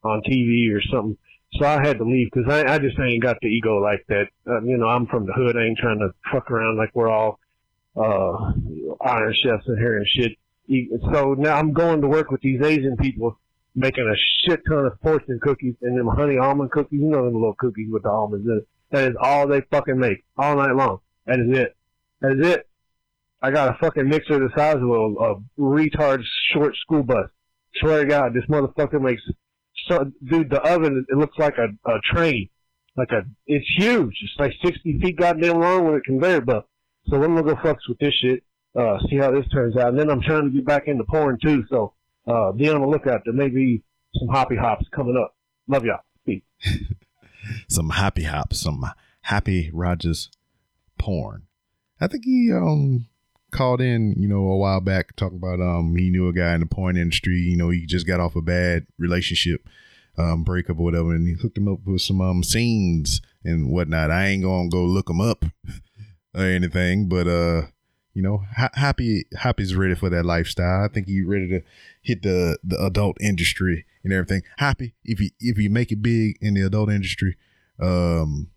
on TV or something. So I had to leave because I, I just ain't got the ego like that. Uh, you know, I'm from the hood. I ain't trying to fuck around like we're all uh iron chefs in here and shit. So now I'm going to work with these Asian people making a shit ton of fortune cookies and them honey almond cookies. You know them little cookies with the almonds in it. That is all they fucking make all night long. That is it. That is it. I got a fucking mixer the size of a, a retard short school bus. Swear to God, this motherfucker makes so, dude, the oven, it looks like a, a train. Like a, it's huge. It's like 60 feet goddamn long with a conveyor belt. So I'm gonna go fucks with this shit, uh, see how this turns out. And then I'm trying to get back into porn too, so, uh, be on the lookout. There may be some hoppy hops coming up. Love y'all. Peace. (laughs) some happy hops, some happy Rogers porn. I think he um called in, you know, a while back talking about um he knew a guy in the porn industry, you know, he just got off a bad relationship, um, breakup or whatever, and he hooked him up with some um scenes and whatnot. I ain't gonna go look him up (laughs) or anything, but uh you know, ha- happy happy's ready for that lifestyle. I think he ready to hit the the adult industry and everything. Happy if you if you make it big in the adult industry, um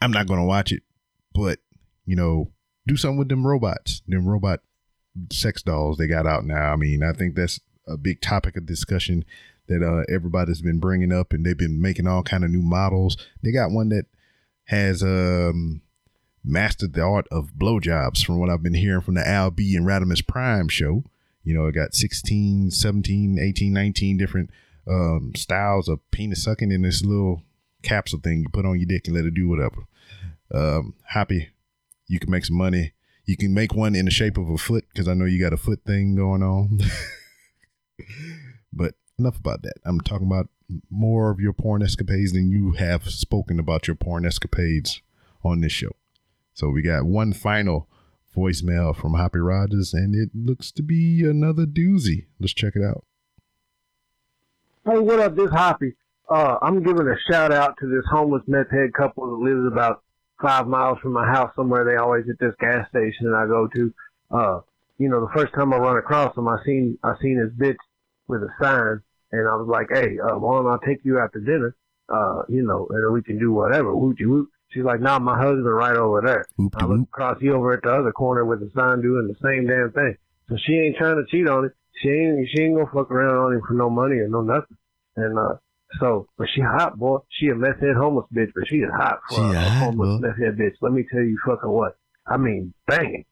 I'm not gonna watch it, but you know, do something with them robots, them robot sex dolls they got out now. I mean, I think that's a big topic of discussion that uh, everybody's been bringing up, and they've been making all kind of new models. They got one that has um, mastered the art of blowjobs, from what I've been hearing from the Al B and Radimus Prime show. You know, it got 16, 17, 18, 19 different um, styles of penis sucking in this little capsule thing you put on your dick and let it do whatever. Um, happy you can make some money. You can make one in the shape of a foot because I know you got a foot thing going on. (laughs) but enough about that. I'm talking about more of your porn escapades than you have spoken about your porn escapades on this show. So we got one final voicemail from Happy Rogers, and it looks to be another doozy. Let's check it out. Hey, what up, this Hoppy? Uh, I'm giving a shout out to this homeless meth head couple that lives about five miles from my house somewhere. They always at this gas station that I go to. Uh, you know, the first time I run across them, I seen, I seen this bitch with a sign and I was like, hey, uh, why don't I take you out to dinner? Uh, you know, and we can do whatever. Woochie whoop. She's like, nah, my husband right over there. Whoop I look across, he over at the other corner with the sign doing the same damn thing. So she ain't trying to cheat on it. She ain't, she ain't gonna fuck around on him for no money or no nothing. And, uh, so, but she hot, boy. She a meth head homeless bitch, but she is hot for She a, hot, homeless boy. meth head bitch. Let me tell you fucking what. I mean, banging.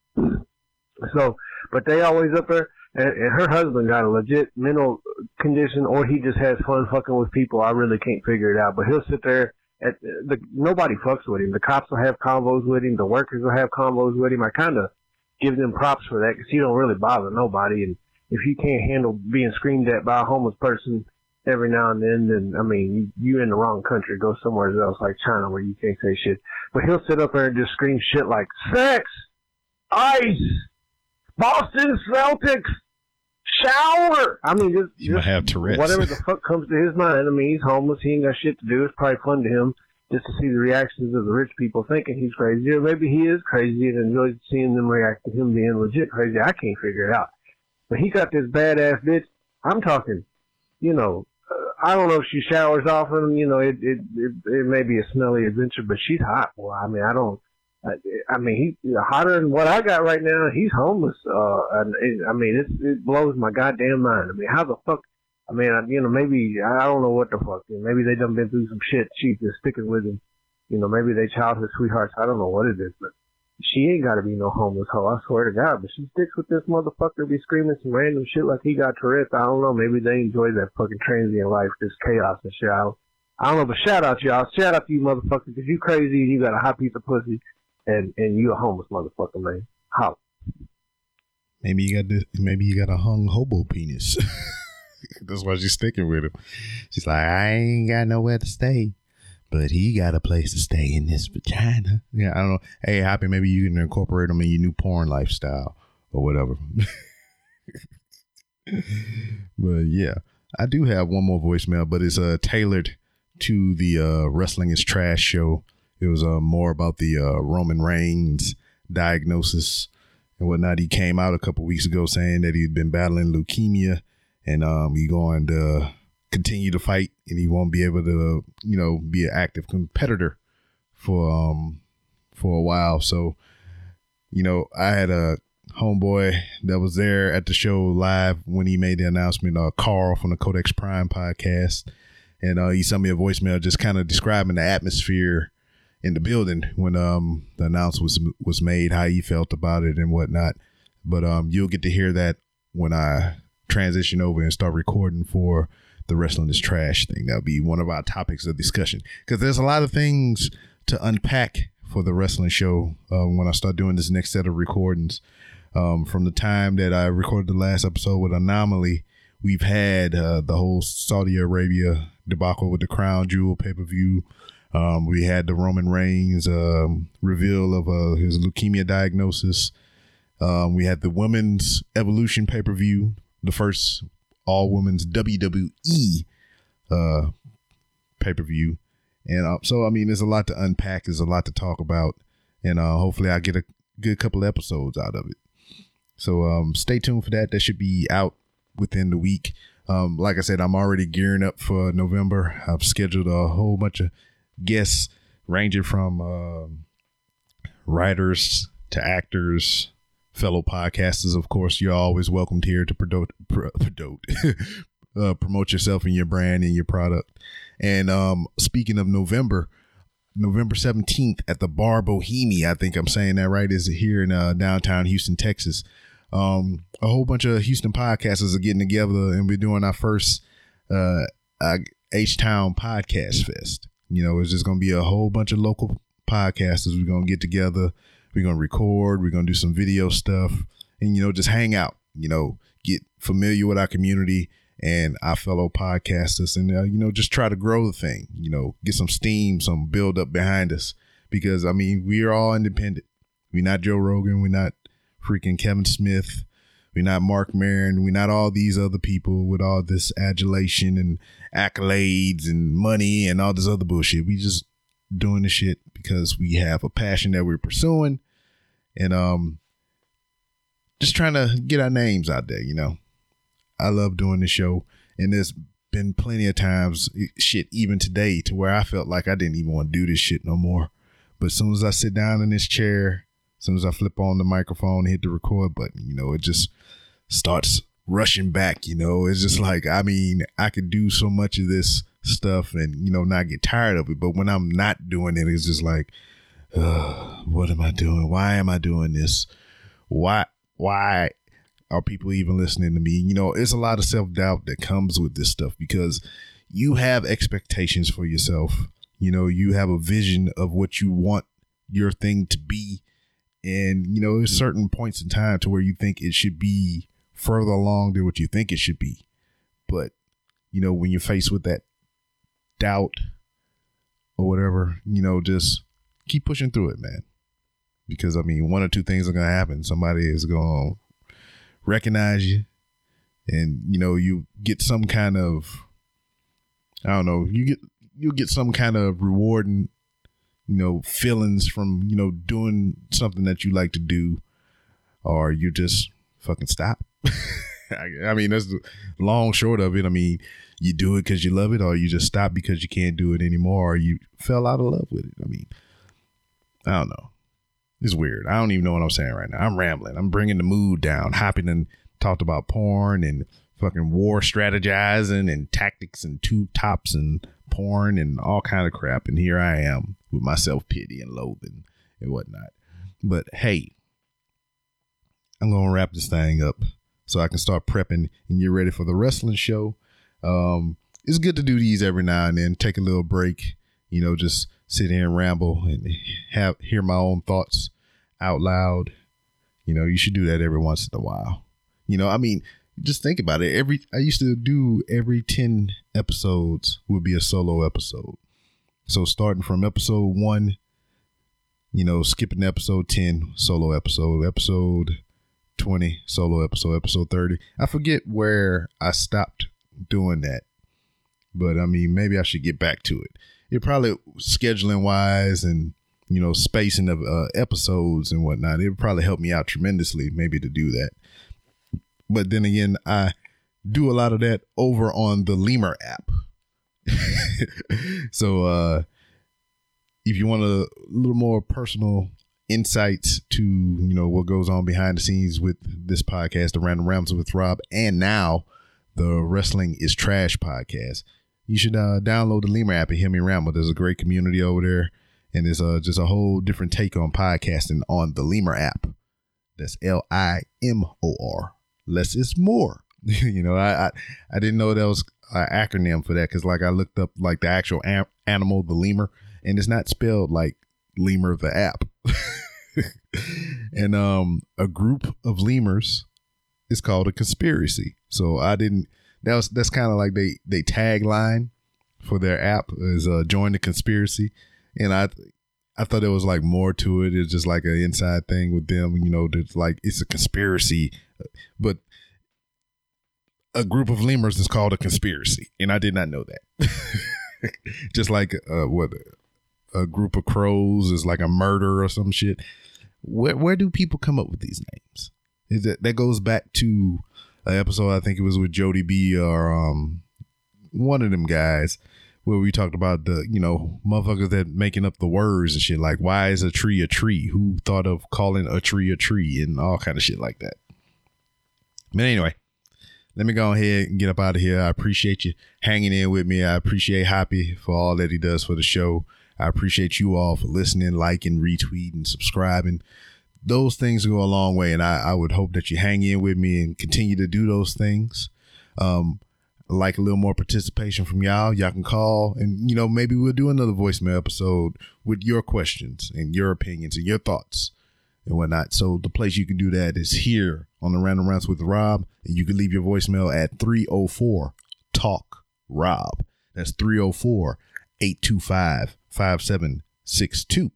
So, but they always up there, and, and her husband got a legit mental condition, or he just has fun fucking with people. I really can't figure it out. But he'll sit there. At the nobody fucks with him. The cops will have convos with him. The workers will have convos with him. I kind of give them props for that because he don't really bother nobody. And if you can't handle being screamed at by a homeless person every now and then, then I mean, you, you in the wrong country. Go somewhere else like China where you can't say shit. But he'll sit up there and just scream shit like sex, ice, Boston Celtics, shower. I mean, just, You just have Tourette's. whatever the fuck comes to his mind. I mean, he's homeless. He ain't got shit to do. It's probably fun to him just to see the reactions of the rich people thinking he's crazy, or maybe he is crazy and enjoys seeing them react to him being legit crazy. I can't figure it out. But he got this badass bitch. I'm talking, you know, I don't know if she showers often. You know, it it it, it may be a smelly adventure, but she's hot. Well, I mean, I don't. I, I mean, he's hotter than what I got right now. He's homeless. Uh, and it, I mean, it it blows my goddamn mind. I mean, how the fuck? I mean, I, you know, maybe I don't know what the fuck. Maybe they done been through some shit. She's just sticking with him. You know, maybe they childhood sweethearts. I don't know what it is, but she ain't got to be no homeless hoe. I swear to God. But she sticks with this motherfucker. Be screaming some random shit like he got Tourette's. I don't know. Maybe they enjoy that fucking transient life, this chaos and shit. I don't, I don't know. But shout out to y'all. Shout out to you motherfuckers because you crazy and you got a hot piece of pussy and and you a homeless motherfucker, man. How? Maybe you got this. Maybe you got a hung hobo penis. (laughs) That's why she's sticking with him. She's like, I ain't got nowhere to stay, but he got a place to stay in this vagina. Yeah, I don't know. Hey, Happy, maybe you can incorporate him in your new porn lifestyle or whatever. (laughs) but yeah, I do have one more voicemail, but it's uh tailored to the uh wrestling is trash show. It was uh more about the uh Roman Reigns diagnosis and whatnot. He came out a couple weeks ago saying that he'd been battling leukemia and um he going to continue to fight and he won't be able to you know be an active competitor for um for a while. So you know I had a homeboy that was there at the show live when he made the announcement. Uh, Carl from the Codex Prime podcast, and uh, he sent me a voicemail just kind of describing the atmosphere in the building when um the announcement was was made, how he felt about it and whatnot. But um you'll get to hear that when I transition over and start recording for the wrestling is trash thing. That'll be one of our topics of discussion because there's a lot of things to unpack for the wrestling show uh, when I start doing this next set of recordings. Um, from the time that I recorded the last episode with Anomaly, we've had uh, the whole Saudi Arabia debacle with the Crown Jewel pay per view. Um, we had the Roman Reigns um, reveal of uh, his leukemia diagnosis. Um, we had the women's Evolution pay per view, the first all women's WWE uh, pay per view, and uh, so I mean, there's a lot to unpack. There's a lot to talk about, and uh, hopefully, I get a good couple episodes out of it. So um, stay tuned for that. That should be out within the week. Um, like I said, I'm already gearing up for November. I've scheduled a whole bunch of guests ranging from um writers to actors, fellow podcasters. Of course, you're always welcomed here to promote, pro- promote, (laughs) uh, promote yourself and your brand and your product. And um, speaking of November, November 17th at the Bar Bohemia, I think I'm saying that right, is here in uh, downtown Houston, Texas. Um, a whole bunch of Houston podcasters are getting together and we're doing our first uh, uh, H Town Podcast Fest. You know, it's just going to be a whole bunch of local podcasters. We're going to get together. We're to record. We're to do some video stuff and, you know, just hang out, you know, get familiar with our community and our fellow podcasters and, uh, you know, just try to grow the thing, you know, get some steam, some build up behind us because, I mean, we are all independent. We're not Joe Rogan. We're not freaking Kevin Smith. We're not Marc Maron. We're not all these other people with all this adulation and accolades and money and all this other bullshit. We just doing the shit because we have a passion that we're pursuing and um just trying to get our names out there, you know. I love doing the show and there's been plenty of times shit even today to where I felt like I didn't even want to do this shit no more. But as soon as I sit down in this chair, as soon as I flip on the microphone, hit the record button, you know, it just starts rushing back, you know. It's just like I mean, I could do so much of this stuff and you know not get tired of it, but when I'm not doing it, it's just like what am I doing? Why am I doing this? Why why are people even listening to me? You know, it's a lot of self-doubt that comes with this stuff because you have expectations for yourself. You know, you have a vision of what you want your thing to be. And, you know, there's certain points in time to where you think it should be further along than what you think it should be. But, you know, when you're faced with that doubt or whatever, you know, just keep pushing through it, man. Because I mean, one or two things are gonna happen. Somebody is gonna recognize you, and you know, you get some kind of, I don't know, you get you get some kind of rewarding, you know, feelings from you know doing something that you like to do, or you just fucking stop. (laughs) I, I mean, that's the long short of it. I mean, you do it because you love it, or you just stop because you can't do it anymore, or you fell out of love with it. I mean, I don't know. It's weird. I don't even know what I'm saying right now. I'm rambling. I'm bringing the mood down. Hopping and talked about porn and fucking war strategizing and tactics and tube tops and porn and all kind of crap. And here I am with my self pity and loathing and whatnot. But hey, I'm gonna wrap this thing up so I can start prepping and get ready for the wrestling show. Um, it's good to do these every now and then. Take a little break. You know, just sit here and ramble and have hear my own thoughts out loud. You know, you should do that every once in a while. You know, I mean, just think about it. Every I used to do every 10 episodes would be a solo episode. So starting from episode 1, you know, skipping episode 10, solo episode, episode 20, solo episode, episode 30. I forget where I stopped doing that. But I mean, maybe I should get back to it. It probably scheduling wise and you know spacing of uh, episodes and whatnot it would probably help me out tremendously maybe to do that. But then again i do a lot of that over on the Limor app. (laughs) So uh if you want a little more personal insights to you know what goes on behind the scenes with this podcast the random rambles with rob and now the wrestling is trash podcast you should uh, download the Limor app and hear me ramble. There's a great community over there, and there's uh, just a whole different take on podcasting on the Limor app. That's L I M O R. Less is more. (laughs) you know, I, I, I didn't know that was an acronym for that because like I looked up like the actual am- animal, the lemur, and it's not spelled like Limor the app. (laughs) and um, a group of lemurs is called a conspiracy. So I didn't that was that's kind of like they they tagline for their app is uh, join the conspiracy, and I I thought there was like more to it. It's just like an inside thing with them, you know. That's like it's a conspiracy, but a group of lemurs is called a conspiracy, and I did not know that. (laughs) just like uh, what a group of crows is like a murder or some shit. Where where do people come up with these names? That that goes back to an episode. I think it was with Jody B or um one of them guys where we talked about the you know motherfuckers that making up the words and shit like why is a tree a tree? Who thought of calling a tree a tree and all kind of shit like that. But anyway, let me go ahead and get up out of here. I appreciate you hanging in with me. I appreciate Happy for all that he does for the show. I appreciate you all for listening, liking, retweeting, subscribing those things go a long way. And I, I would hope that you hang in with me and continue to do those things. Um, like a little more participation from y'all. Y'all can call and, you know, maybe we'll do another voicemail episode with your questions and your opinions and your thoughts and whatnot. So the place you can do that is here on the Random Rounds with Rob. And you can leave your voicemail at 304 Talk Rob. That's 304 825 5762.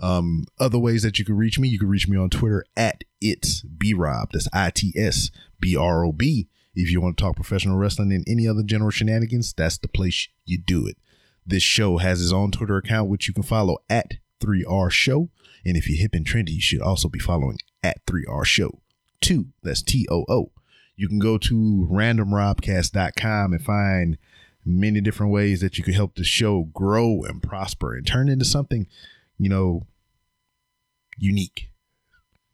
Um, other ways that you can reach me, you can reach me on Twitter at it's B Rob. That's I T S B R O B. If you want to talk professional wrestling and any other general shenanigans, that's the place you do it. This show has its own Twitter account, which you can follow at 3R Show. And if you're hip and trendy, you should also be following at 3R Show. Two, that's T O O. You can go to randomrobcast.com and find many different ways that you can help the show grow and prosper and turn into something, you know, unique,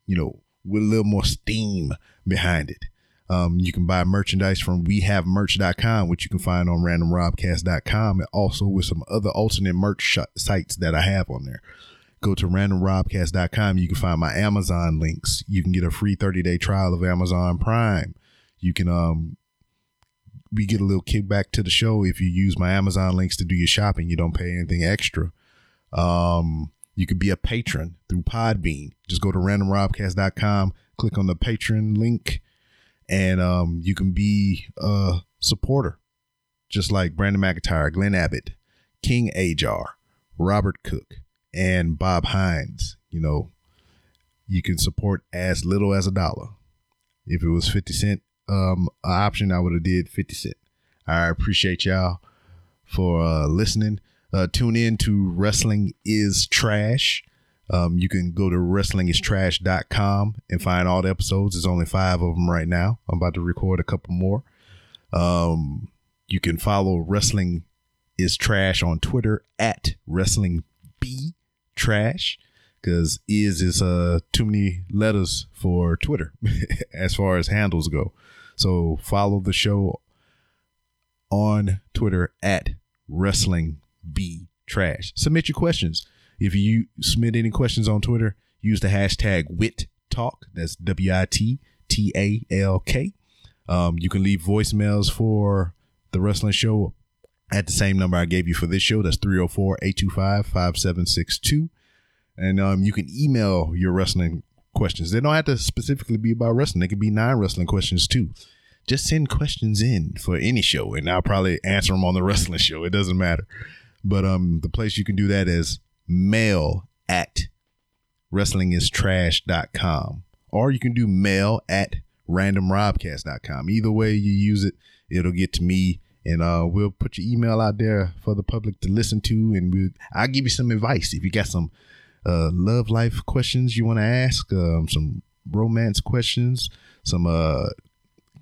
you know, with a little more steam behind it. Um, you can buy merchandise from wehavemerch.com, which you can find on randomrobcast.com, and also with some other alternate merch sh- sites that I have on there. Go to randomrobcast.com. You can find my Amazon links. You can get a free 30 day trial of Amazon Prime. You can, um, we get a little kickback to the show if you use my Amazon links to do your shopping. You don't pay anything extra. Um, you could be a patron through Podbean. Just go to randomrobcast.com, click on the patron link, and um, you can be a supporter, just like Brandon McIntyre, Glenn Abbott, King Ajar, Robert Cook, and Bob Hines. You know, you can support as little as a dollar. If it was 50 cent um option, I would have did 50 cent. I appreciate y'all for uh listening. Uh tune in to Wrestling is Trash. Um, you can go to wrestlingistrash.com and find all the episodes. There's only five of them right now. I'm about to record a couple more. Um, you can follow Wrestling is Trash on Twitter at Wrestling B Trash because is is uh too many letters for Twitter (laughs) as far as handles go. So follow the show on Twitter at Wrestling B Trash. Submit your questions. If you submit any questions on Twitter, use the hashtag WIT Talk. That's W I T T A L K. Um, you can leave voicemails for the wrestling show at the same number I gave you for this show. That's 304 825 5762. And um, you can email your wrestling questions. They don't have to specifically be about wrestling, they can be non wrestling questions too. Just send questions in for any show, and I'll probably answer them on the (laughs) wrestling show. It doesn't matter. But um, the place you can do that is mail at wrestlingistrash.com or you can do mail at randomrobcast.com either way you use it it'll get to me and uh, we'll put your email out there for the public to listen to and we'll, i'll give you some advice. If you got some uh, love life questions you want to ask um, some romance questions some uh,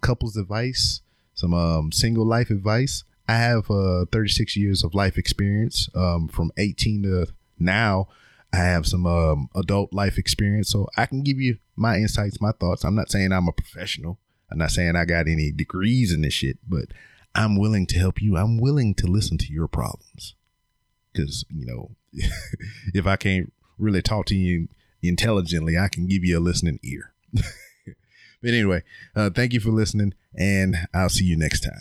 couples advice some um, single life advice i have uh, 36 years of life experience um, from 18 to now I have some um, adult life experience, so I can give you my insights, my thoughts. I'm not saying I'm a professional. I'm not saying I got any degrees in this shit, but I'm willing to help you. I'm willing to listen to your problems. Because, you know, (laughs) if I can't really talk to you intelligently, I can give you a listening ear. (laughs) but anyway, uh, thank you for listening, and I'll see you next time.